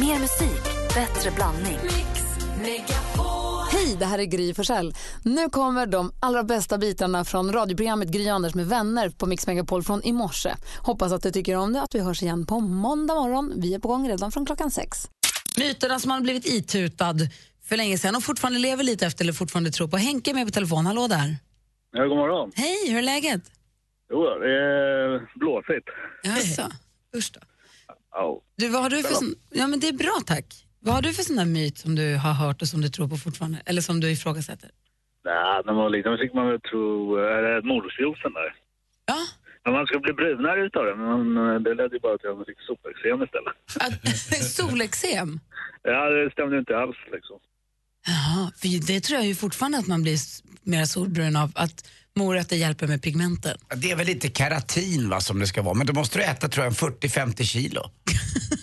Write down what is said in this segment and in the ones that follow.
Mer musik, bättre blandning. Hej, det här är Gry Forssell. Nu kommer de allra bästa bitarna från radioprogrammet Gry Anders med vänner på Mix Megapol från i morse. Hoppas att du tycker om det att vi hörs igen på måndag morgon. Vi är på gång redan från klockan sex. Myterna som man blivit itutad för länge sedan och fortfarande lever lite efter eller fortfarande tror på. Henke är med på telefon. Hallå där. Ja, god morgon. Hej, hur är läget? Jo, det är blåsigt. Jaså, usch då. Ja. Du, vad har du för sån... Ja, men det är bra tack. Vad har du för sån där myt som du har hört och som du tror på fortfarande? Eller som du ifrågasätter? Nej, när man var liten fick man väl tro, är det morosjuicen där? Ja. Men man ska bli brunare utav det, men det ledde ju bara till att man fick sopexem istället. Solexem? Ja, det stämde inte alls liksom. Jaha, för det tror jag ju fortfarande att man blir mer solbrun av. Att morötter hjälper med pigmenten. Ja, Det är väl lite keratin va, som det ska vara, men då måste du äta tror jag en 40-50 kilo.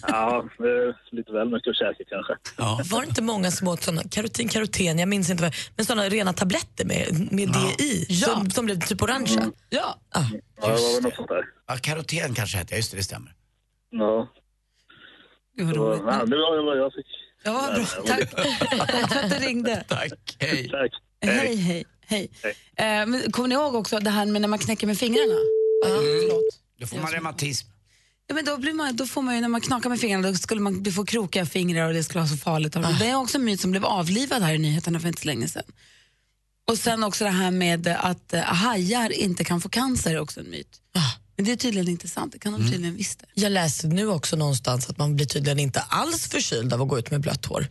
Ja, det lite väl mycket att käka kanske. Ja. Var det inte många som åt såna, karotin, karoten, jag minns inte vad, men såna rena tabletter med, med det i, Ja. som, som blev typ orangea? Ja. Ah. Ja, det var väl något sånt där. Ja, karoten kanske heter, just det, det stämmer. Ja, Gud vad det var, roligt. ja, det var vad jag fick. Ja, bra. Tack Tack för att du ringde. Tack, hej. Tack. Hej, hej. Hej. Hej. Eh, men kommer ni ihåg också det här med när man knäcker med fingrarna? Ja, förlåt. Då får man reumatism. Ja, men då, blir man, då får man ju, när man knakar med fingrarna, då skulle man får krokiga fingrar och det skulle vara så farligt. Det är också en myt som blev avlivad här i nyheterna för inte så länge sedan. Och sen också det här med att eh, hajar inte kan få cancer är också en myt. Men det är tydligen inte sant, det kan de tydligen visst det. Jag läste nu också någonstans att man blir tydligen inte alls förkyld av att gå ut med blött hår.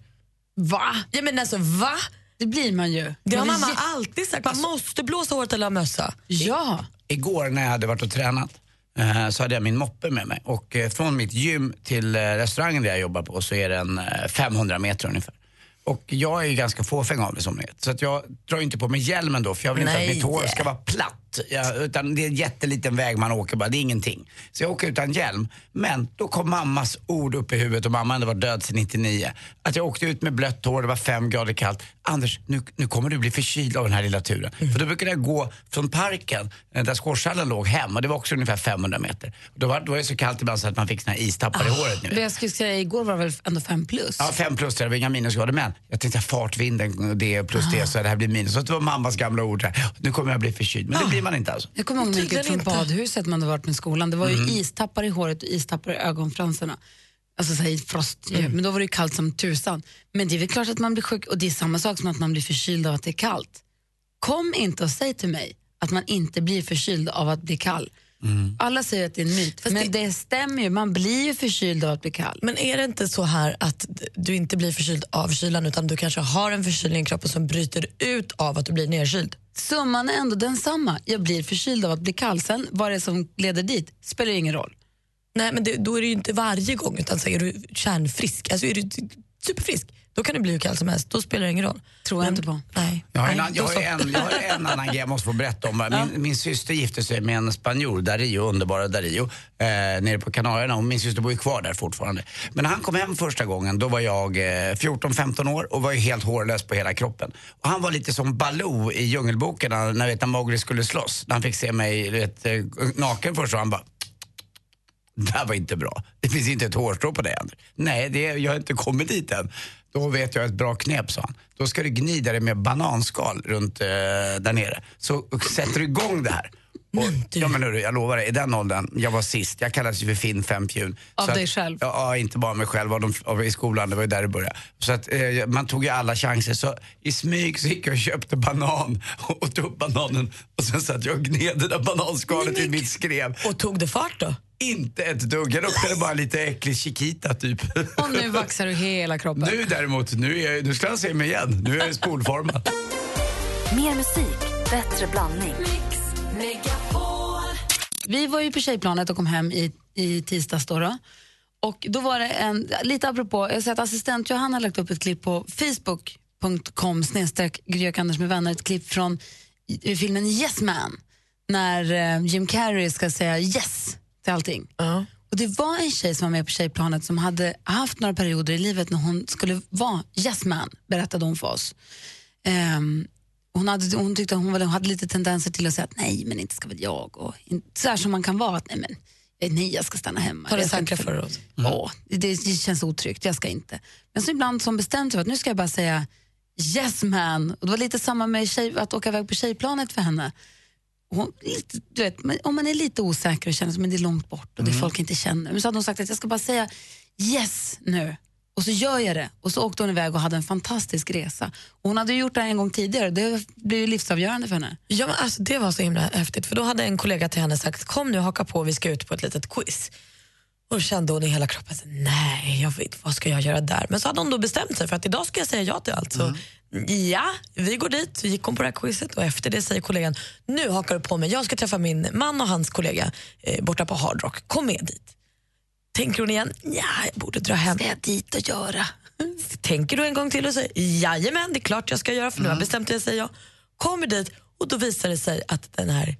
Va? Ja men alltså va? Det blir man ju. Det har mamma alltid sagt, man måste blåsa håret eller ha mössa. Ja. Igår när jag hade varit och tränat eh, så hade jag min moppe med mig och eh, från mitt gym till eh, restaurangen där jag jobbar på så är det en eh, 500 meter ungefär. Och jag är ju ganska fåfäng av det som ni vet. Så att jag drar inte på mig hjälmen då för jag vill inte Nej. att mitt hår ska vara platt. Ja, utan det är en jätteliten väg man åker bara, det är ingenting. Så jag åker utan hjälm. Men då kom mammas ord upp i huvudet och mamma hade varit död sedan 99. Att jag åkte ut med blött hår, det var fem grader kallt. Anders, nu, nu kommer du bli förkyld av den här lilla turen. För då brukade jag gå från parken, eh, där squashhallen låg, hem och det var också ungefär 500 meter. Då var, då var det så kallt ibland så att man fick såna här istappar i håret. Ni vet. Men jag skulle säga, igår var det väl ändå fem plus. Ja, fem plus, det var inga minusgrader. Men jag tänkte fartvinden, det plus det, så det här blir minus. Så det var mammas gamla ord. Där. Nu kommer jag bli förkyld. Men det blir man inte alltså. Jag kommer ihåg när man gick ut Tydligen från inte. badhuset man hade varit med skolan. Det var ju Mm. istappar i håret och istappar i ögonfransarna. Alltså så frost. Mm. men då var det ju kallt som tusan. Men det är väl klart att man blir sjuk och det är samma sak som att man blir förkyld av att det är kallt. Kom inte och säg till mig att man inte blir förkyld av att bli kall. Mm. Alla säger att det är en myt, men det... stämmer ju. Man blir ju förkyld av att bli kall. Men är det inte så här att du inte blir förkyld av kylan utan du kanske har en förkylning i kroppen som bryter ut av att du blir nedkyld? Summan är ändå densamma. Jag blir förkyld av att bli kall. Sen vad det är som leder dit spelar ju ingen roll. Nej men det, då är det ju inte varje gång utan så är du kärnfrisk, alltså är du superfrisk, då kan det bli hur kall som helst, då spelar det ingen roll. Tror jag inte på. Nej. Jag har, en, jag, har en, jag har en annan grej jag måste få berätta om. Min, min syster gifte sig med en spanjor, Dario, underbara Dario, eh, nere på Kanarierna. Och min syster bor ju kvar där fortfarande. Men när han kom hem första gången, då var jag eh, 14-15 år och var ju helt hårlös på hela kroppen. Och han var lite som Baloo i Djungelboken, när, när, vet, när Mowgli skulle slåss. När han fick se mig vet, eh, naken först och han bara det här var inte bra. Det finns inte ett hårstrå på dig André. Nej, det, jag har inte kommit dit än. Då vet jag ett bra knep, sa han. Då ska du gnida dig med bananskal runt eh, där nere. Så sätter du igång det här. Och, ja men hörru, jag lovar dig, i den åldern, jag var sist. Jag kallades ju för Finn Femfjun. Av Så att- dig själv? Ja, inte bara mig själv, av de, av, i skolan, det var ju där det började. Så att eh, man tog ju alla chanser. Så i smyg så gick jag och köpte banan och, och tog upp bananen och sen satt jag och gned det där bananskalet i mitt skrev. Och tog det fart då? Inte ett dugg. Jag luktade bara lite äcklig Chiquita typ. Och nu vaxar du hela kroppen. Nu däremot, nu, är, jag- nu ska han se mig igen. Nu är jag spolformad. Mer musik, bättre blandning. Vi var ju på tjejplanet och kom hem i, i tisdags då, då. Och då var det en, lite apropå, jag ser att assistent Johanna har lagt upp ett klipp på facebook.com snedstreck Anders med vänner, ett klipp från filmen Yes Man, när eh, Jim Carrey ska säga yes till allting. Och det var en tjej som var med på tjejplanet som hade haft några perioder i livet när hon skulle vara yes man, berättade hon för oss. Ehm, hon, hade, hon tyckte hon, hade lite tendenser till att säga att nej, men inte ska väl jag. Och så här som man kan vara, att nej men eh, nej jag ska stanna hemma. Ta det säkra före oss. Ja, det, känns otryggt, jag ska inte. Men så ibland som bestämt sig för att nu ska jag bara säga yes man. Och det var lite samma med tjej, att åka iväg på tjejplanet för henne. Hon, lite, du vet, om man är lite osäker och känner att det är långt bort och det är folk inte känner. Men så hade hon sagt att jag ska bara säga yes nu. Och så gör jag det. Och så åkte hon iväg och hade en fantastisk resa. Och hon hade gjort det här en gång tidigare. Det blev ju livsavgörande för henne. Ja, men alltså, det var så himla häftigt. För Då hade en kollega till henne sagt kom nu haka på, vi ska ut på ett litet quiz. Och kände hon i hela kroppen, nej, jag vet, vad ska jag göra där? Men så hade hon då bestämt sig för att idag ska jag säga ja till allt. Så, Ja, vi går dit, så gick hon på det här quizet och efter det säger kollegan, nu hakar du på mig, jag ska träffa min man och hans kollega eh, borta på Hard Rock, kom med dit. Tänker hon igen, ja, jag borde dra hem. Ska jag dit och göra? Tänker du en gång till och säger jajamän, det är klart jag ska göra för nu har jag bestämt att jag säger ja. Kommer dit och då visar det sig att den här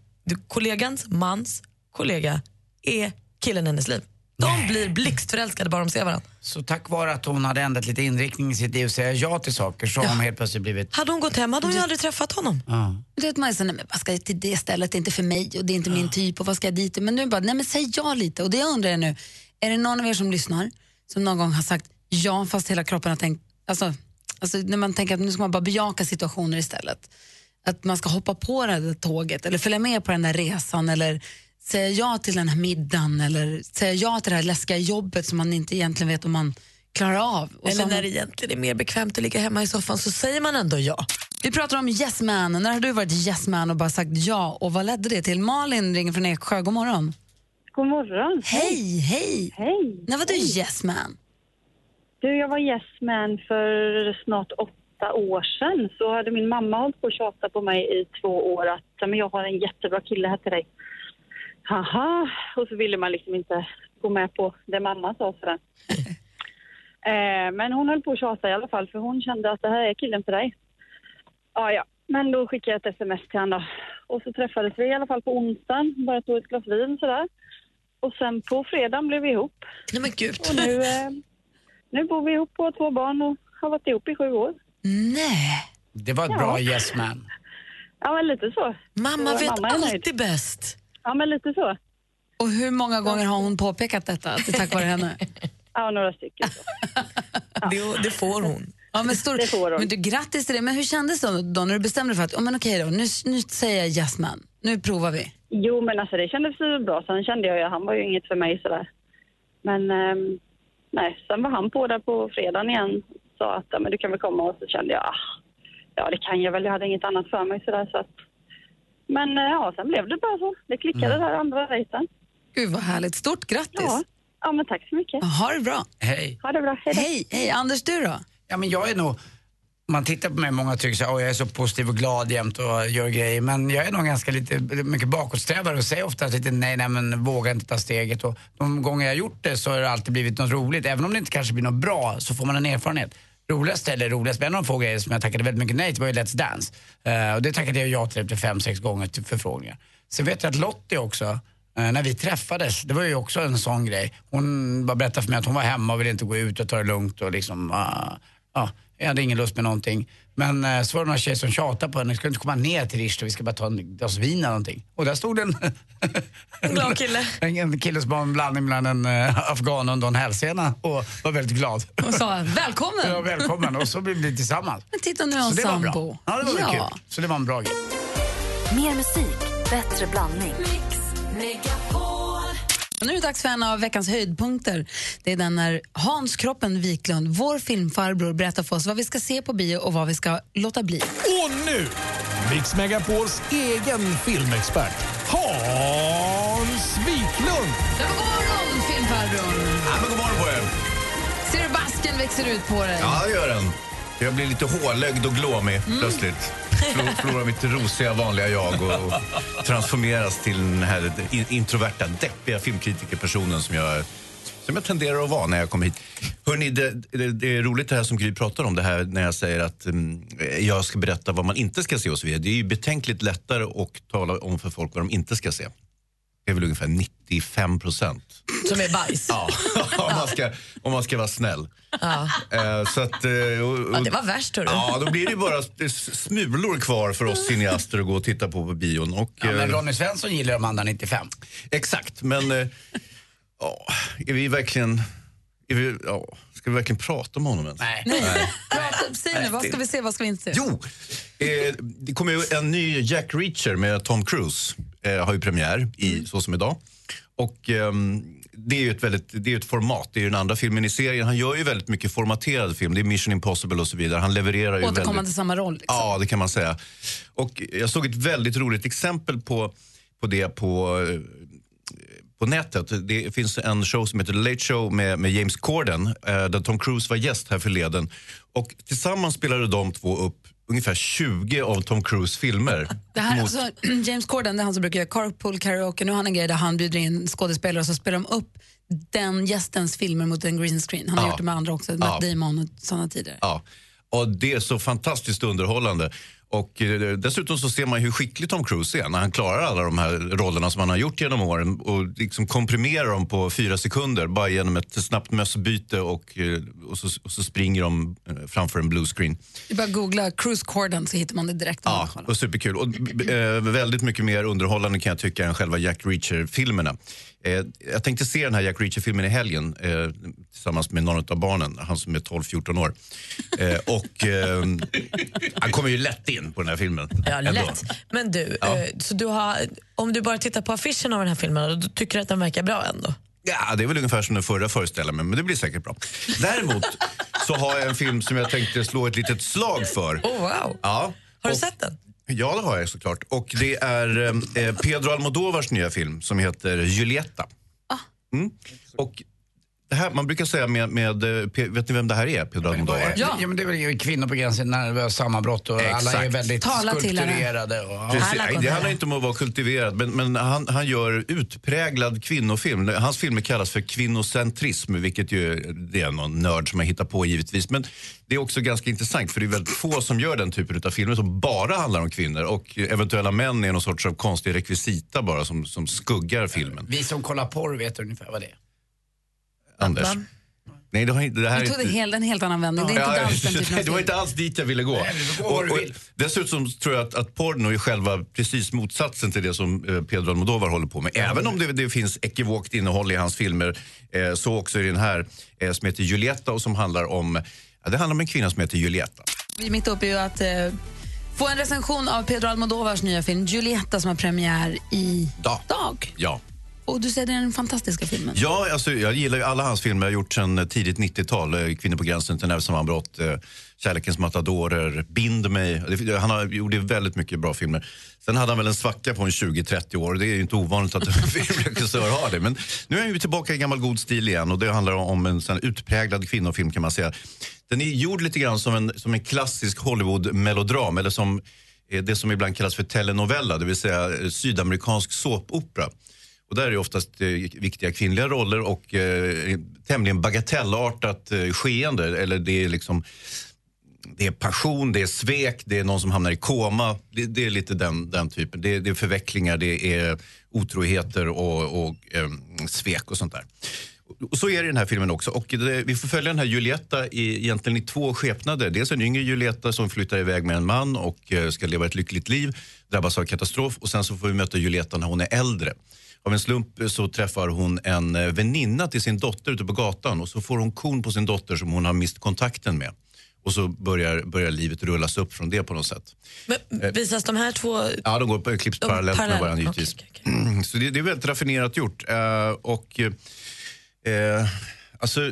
kollegans mans kollega är killen i hennes liv. De blir blixtförälskade bara de ser varandra. Så tack vare att hon hade ändrat lite inriktning i sitt liv och säga ja till saker så har hon helt plötsligt blivit... Hade hon gått hem hade hon ju aldrig träffat honom. Ja. Du vet, man är så, nej, men vad ska jag till det stället, det är inte för mig och det är inte min typ och vad ska jag dit? Men nu bara, nej men säg ja lite. Och det jag undrar är nu, är det någon av er som lyssnar som någon gång har sagt ja fast hela kroppen har tänkt, alltså, alltså när man tänker att nu ska man bara bejaka situationer istället. Att man ska hoppa på det där tåget eller följa med på den där resan eller säga ja till den här middagen eller säga ja till det här läskiga jobbet som man inte egentligen vet om man klarar av. Och Eller när det egentligen är mer bekvämt att ligga hemma i soffan så säger man ändå ja. Vi pratar om yes man. När har du varit yes man och bara sagt ja? Och vad ledde det till? Malin ringer från Eksjö. God morgon. God morgon. Hej, hej. Hej. När var du yes man? Du, jag var yes man för snart åtta år sedan. Så hade min mamma hållit på att tjata på mig i två år att "Ja, men jag har en jättebra kille här till dig. Haha, och så ville man liksom inte gå med på det mamma sa sådär. eh, men hon höll på att tjata i alla fall för hon kände att det här är killen för dig. Ja, ja. Men då skickade jag ett sms till honom då. Och så träffades vi i alla fall på onsdagen, bara tog ett glas vin sådär. Och sen på fredagen blev vi ihop. Nej men gud. Och nu, eh, nu bor vi ihop och har två barn och har varit ihop i sju år. Nej. Det var ett Ja. bra yes man. Ja, men lite så. Mamma Så vet mamma alltid bäst. Ja, men lite så. Och hur många gånger har hon påpekat detta? Att det är tack vare henne? Ja, några stycken. Så. Det, det får hon. Ja, men, stor... Det får hon. men du, grattis till det. Men hur kändes det då, då när du bestämde dig för att oh, men okej då, nu, nu säger jag yes man. Nu provar vi. Jo, men alltså det kändes ju bra. Sen kände jag ju, han var ju inget för mig sådär. Men ehm, nej, sen var han på där på fredagen igen. Sa att ja, men du kan väl komma och så kände jag, ah, ja det kan jag väl, jag hade inget annat för mig sådär så att. Men eh, ja, sen blev det bara så. Det klickade där andra dejten. Gud vad härligt. Stort grattis. Ja. ja, men tack så mycket. Ha det bra. Hej. Ha det bra. Hej. Hej, hej. Anders du då? Ja, men jag är nog... Man tittar på mig, många tycker så här, jag är så positiv och glad jämt och gör grejer. Men jag är nog ganska lite, mycket bakåtsträvare och säger ofta lite nej, nej men vågar inte ta steget. Och de gånger jag har gjort det så har det alltid blivit något roligt. Även om det inte kanske blir något bra så får man en erfarenhet. Roligast eller roligast, men en av de få grejer som jag tackade väldigt mycket nej till var ju Let's Dance. Uh, och det tackade jag ja till efter fem, sex gånger till förfrågningar. Sen vet jag att Lottie också, eh, när vi träffades, det var ju också en sån grej. Hon bara berättade för mig att hon var hemma och ville inte gå ut och ta det lugnt och liksom, ah, ah, jag hade ingen lust med någonting. Men eh, så var det några tjejer som tjatade på henne, ska du inte komma ner till Richter, vi ska bara ta en glas vin eller någonting. Och där stod en, En glad kille. en kille som var en blandning mellan en uh, afghan och en Don Hälsena och var väldigt glad. Och sa välkommen. Ja, välkommen. Och så blev vi tillsammans. Men titta nu har bra. sambo. Ja, det var Ja. kul. Så det var en bra grej. Mer musik, bättre blandning. Och nu är det dags för en av veckans höjdpunkter. Det är den när Hans Kroppen Wiklund, vår filmfarbror, berättar för oss vad vi ska se på bio och vad vi ska låta bli. Och nu, Mix Megapols egen filmexpert, Hans Wiklund. God morgon, filmfarbrorn! Ja, men god morgon på er. Ser du basken växer ut på dig? Ja, det gör den. Jag blir lite hålögd och glåmig plötsligt. Förlora Förlorar mitt rosiga vanliga jag och, och transformeras till den här introverta, deppiga filmkritikerpersonen som jag, som jag tenderar att vara när jag kommer hit. Hörrni, det, det, det är roligt det här som Gry pratar om, det här när jag säger att um, jag ska berätta vad man inte ska se och så vidare. Det är ju betänkligt lättare att tala om för folk vad de inte ska se. Det är väl ungefär 95 procent. Som är bajs. Ja, om, man ska, om man ska vara snäll. Ja. Eh, så att, eh, och, och, Ja, det var värst hörru. Ja, då blir det bara smulor kvar för oss cineaster att gå och titta på på bion. Och, Ja, men eh, Ronny Svensson gillar de andra 95. Exakt, men eh, Ja, är vi verkligen... Är vi, ja, ska vi verkligen prata om honom ens? Nej. Prata, säg nu, vad ska vi se, vad ska vi inte se? Jo, eh, det kommer ju en ny Jack Reacher med Tom Cruise. Eh, har ju premiär i Så som idag. Och ehm, det är ju ett, väldigt, det är ett format, det är den andra filmen i serien. Han gör ju väldigt mycket formaterad film, det är Mission Impossible och så vidare. Han levererar ju Återkomma väldigt... till samma roll. Liksom. Ja, det kan man säga. Och jag såg ett väldigt roligt exempel på, på det på, eh, på nätet. Det finns en show som heter The Late Show med, med James Corden eh, där Tom Cruise var gäst här förleden. Och tillsammans spelade de två upp ungefär 20 av Tom Cruise filmer. Det här, mot- alltså, James Corden, det är han som brukar göra carpool karaoke. Nu har han en grej där han bjuder in skådespelare och så spelar de upp den gästens filmer mot en green screen. Han har Ja. gjort det med andra också, Matt Ja. Damon och sådana tidigare. Ja, och det är så fantastiskt underhållande. Och eh, dessutom så ser man hur skicklig Tom Cruise är när han klarar alla de här rollerna som han har gjort genom åren och liksom komprimerar dem på fyra sekunder bara genom ett snabbt mössbyte och, eh, och, så, och så springer de eh, framför en bluescreen. Du bara googla Cruise Corden så hittar man det direkt. Ja, och superkul. Och eh, väldigt mycket mer underhållande kan jag tycka än själva Jack Reacher-filmerna. Eh, jag tänkte se den här Jack Reacher-filmen i helgen eh, tillsammans med någon av barnen, han som är 12-14 år. Och han kommer ju lätt in på den här filmen. Ja, ändå. lätt. Men du, Ja. eh, så du har, om du bara tittar på affischen av den här filmen, då tycker du att den verkar bra ändå? Ja, det är väl ungefär som den förra föreställer mig, men det blir säkert bra. Däremot så har jag en film som jag tänkte slå ett litet slag för. Oh, wow. Ja. Har du Och- sett den? Ja, det har jag såklart. Och det är eh, Pedro Almodovars nya film som heter Julieta. Mm. Och det här, man brukar säga med, med, eh, vet ni vem det här är, Pedro Almodovar? Ja. men det är väl kvinnor på gränsen till nervöst sammanbrott och alla är Exakt. väldigt Tala skulpturerade. Och, ja. Precis. Alla Det handlar inte om att vara kultiverad, men, men han, han gör utpräglad kvinnofilm. Hans filmer kallas för kvinnocentrism, vilket ju det är någon nörd som har hittat på givetvis. Men det är också ganska intressant, för det är väldigt få som gör den typen av filmer som bara handlar om kvinnor. Och eventuella män är någon sorts av konstig rekvisita bara som, som skuggar filmen. Vi som kollar porr vet ungefär vad det är. Anders? Nej, det, har, inte- det här Du är tog det inte- helt, en helt annan vändning. Det är inte Ja, alls den typen av det var inte alls dit jag ville gå. Nej, Och- och vill. dessutom tror jag att, att porno är själva precis motsatsen till det som eh, Pedro Almodovar håller på med. Även om det, det finns ekivokt innehåll i hans filmer, eh, så också i den här eh, som heter Julieta och som handlar om, ja, det handlar om en kvinna som heter Julieta. Vi är mitt uppe i att eh, få en recension av Pedro Almodovars nya film Julieta som har premiär i Dag. dag. Ja. Och du säger det är den fantastiska filmen. Ja, alltså, jag gillar ju alla hans filmer. Jag har gjort sedan eh, tidigt 90-tal. Eh, Kvinnor på gränsen till nervsammanbrott, eh, Kärlekens matadorer, Bind mig. Han har gjort väldigt mycket bra filmer. Sen hade han väl en svacka på en 20-30 år. Det är ju inte ovanligt att en filmregissör har det. Men nu är han tillbaka i gammal god stil igen och det handlar om en sån utpräglad kvinnofilm kan man säga. Den är gjord lite grann som en, som en klassisk Hollywood-melodram eller som det som ibland kallas för telenovella, det vill säga sydamerikansk såpopera. Och där är det oftast eh, viktiga kvinnliga roller och eh, tämligen bagatellartat eh, skeende. Eller det är liksom det är passion, det är svek, det är någon som hamnar i koma. Det, det är lite den, den typen. Det, det är förvecklingar, det är otroheter och, och eh, svek och sånt där. Och så är det i den här filmen också. Och det, vi får följa den här Julietta i, egentligen i två skepnader. Dels en yngre Julietta som flyttar iväg med en man och eh, ska leva ett lyckligt liv, drabbas av katastrof. Och sen så får vi möta Julietta när hon är äldre. Av en slump eh, så träffar hon en eh, väninna till sin dotter ute på gatan och så får hon kon på sin dotter som hon har mist kontakten med. Och så börjar, börjar livet rullas upp från det på något sätt. Men, visas de här två... Ja, de går på klipps parallellt med varandra givetvis. okej, okej, Så det, det är väldigt raffinerat gjort. Eh, och eh, alltså,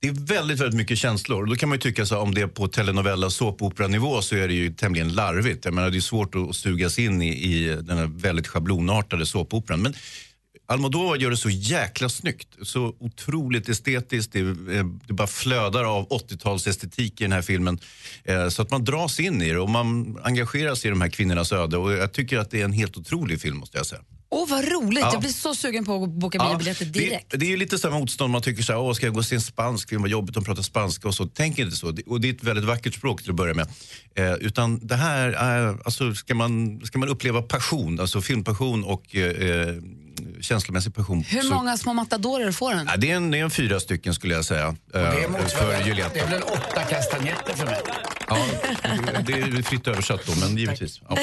det är väldigt, väldigt mycket känslor. Då kan man ju tycka så om det är på telenovella såpoperanivå så är det ju tämligen larvigt. Jag menar, det är svårt att sugas in i, i den här väldigt schablonartade såpoperan. Men Almodovar gör det så jäkla snyggt, så otroligt estetiskt. Det, eh, det bara flödar av 80-talsestetik i den här filmen. Eh, så att man dras in i det och man engagerar sig i de här kvinnornas öde. Och jag tycker att det är en helt otrolig film måste jag säga. Åh, vad roligt! Ja. Jag blir så sugen på att boka Ja, biobiljetter direkt. Det, det är ju lite samma motstånd. Man tycker så här, Åh, ska jag gå och se en spansk film? Vad jobbigt de pratar spanska och så. Tänk inte så. Det- Och det är ett väldigt vackert språk till att börja med. Eh, utan det här är, alltså ska man, ska man uppleva passion, alltså filmpassion och eh, känslomässig passion. Hur så, många små matadorer får den? Ja, det, är en, det är en fyra stycken skulle jag säga. eh, Det är för Julieta. Det är väl en åtta kastanjetter för mig. Ja, det är fritt översatt då, men givetvis. Ja,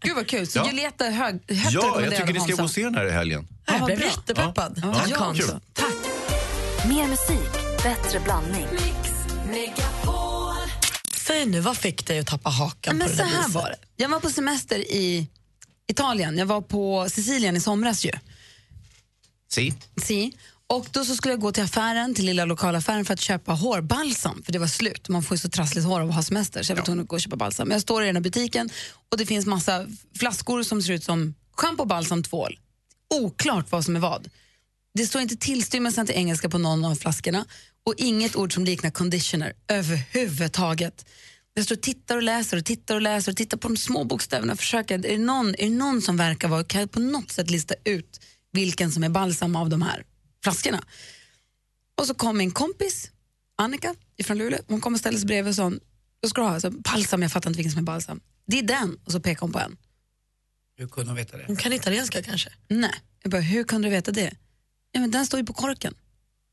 Gud vad kul. Så Ja. Julieta är hög, högt ja jag tycker ni ska gå och se den här i helgen. Jag blev jättepeppad. Ja, Tack Hans. kul. Tack. Mer musik, bättre blandning. Säg nu, vad fick dig att tappa hakan Men på så det här var det. Jag var på semester i Italien. Jag var på Sicilien i somras ju. Si. Si. Och då så skulle jag gå till affären, till lilla lokalaffären för att köpa hårbalsam, för det var slut. Man får ju så trassligt hår av att ha semester, så jag var tvungen att gå och köpa balsam. Jag står i den här butiken och det finns massa flaskor som ser ut som schampo, balsam, tvål. Oklart vad som är vad. Det står inte tillstymmelsen till engelska på någon av flaskorna och inget ord som liknar conditioner överhuvudtaget. Jag står och tittar och läser och tittar och läser och tittar på de små bokstäverna och försöker, är det någon, är det någon som verkar vara, kan jag på något sätt lista ut vilken som är balsam av de här flaskorna? Och så kom min kompis, Annika från Luleå, hon kom och ställde sig bredvid och sa, då ska du ha alltså, balsam, jag fattar inte vilken som är balsam. Det är den, och så pekade hon på en. Hur kunde hon veta det? Hon kan italienska kanske? Nej, jag bara, hur kunde du veta det? Ja, men den står ju på korken.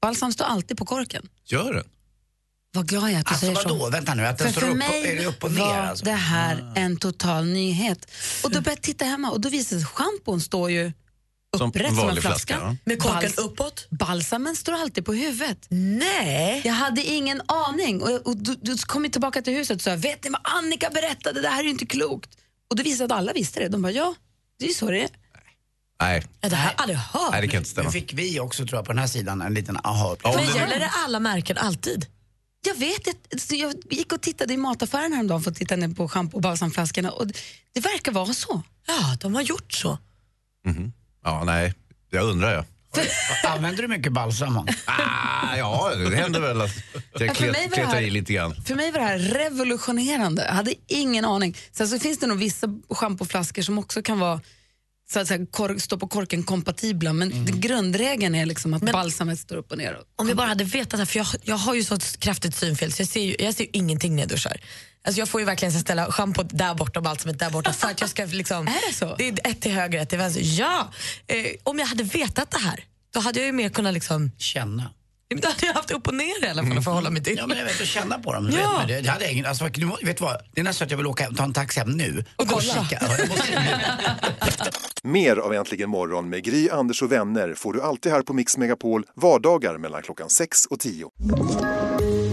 Balsam står alltid på korken. Gör den? Vad glad jag är att du Alltså säger vadå? så. Vänta nu, att den För står för upp, mig är det upp och ner var alltså? det här en total nyhet. Och då började jag titta hemma och då visade det sig att schampon står ju upprätt som en flaska. flaska, ja. Med korken Bals- uppåt? Balsamen står alltid på huvudet. Nej. Jag hade ingen aning. Och, och du, du kom jag tillbaka till huset och sa, vet ni vad Annika berättade? Det här är ju inte klokt. Och det visade att alla visste det. De bara, ja, det är så det är. Nej, Ja, det här har jag aldrig hört. Nej det kan inte Nu stämma. fick vi också tror jag på den här sidan en liten aha Ja, Men gäller det alla märken alltid? Jag vet, jag, så jag gick och tittade i mataffären häromdagen för att titta ner på schampo och balsamflaskorna och det, det verkar vara så. Ja, de har gjort så. Ja, nej, jag undrar jag. Använder du mycket balsam? Ah, ja, det händer väl att jag Ja, för mig klet, kletar här- i lite grann. För mig var det här revolutionerande. Jag hade ingen aning. Sen så finns det nog vissa schampoflaskor som också kan vara så att säga, kork, stå på korken kompatibla men grundregeln är liksom att balsamet står upp och ner. Och, Om vi bara hade vetat det för jag, jag har ju så ett kraftigt synfel så jag ser ju, jag ser ju ingenting när jag duschar. Alltså jag får ju verkligen ställa schampot där borta och balsamet där borta för att jag ska liksom... Är det så? Det är ett till höger, ett till vänster. Ja! Eh, om jag hade vetat det här, då hade jag ju mer kunnat liksom... Känna. Då hade jag haft upp och ner i alla fall att förhålla mig till. Ja men jag vet att känna på dem. Ja. Vet, det, det hade ingen, alltså, nu, vet du vad? Det är nästan så att jag vill åka, ta en taxi hem nu. Och kolla. jag måste, Mer av Äntligen morgon med Gry, Anders och vänner får du alltid här på Mix Megapol vardagar mellan klockan 6 och 10.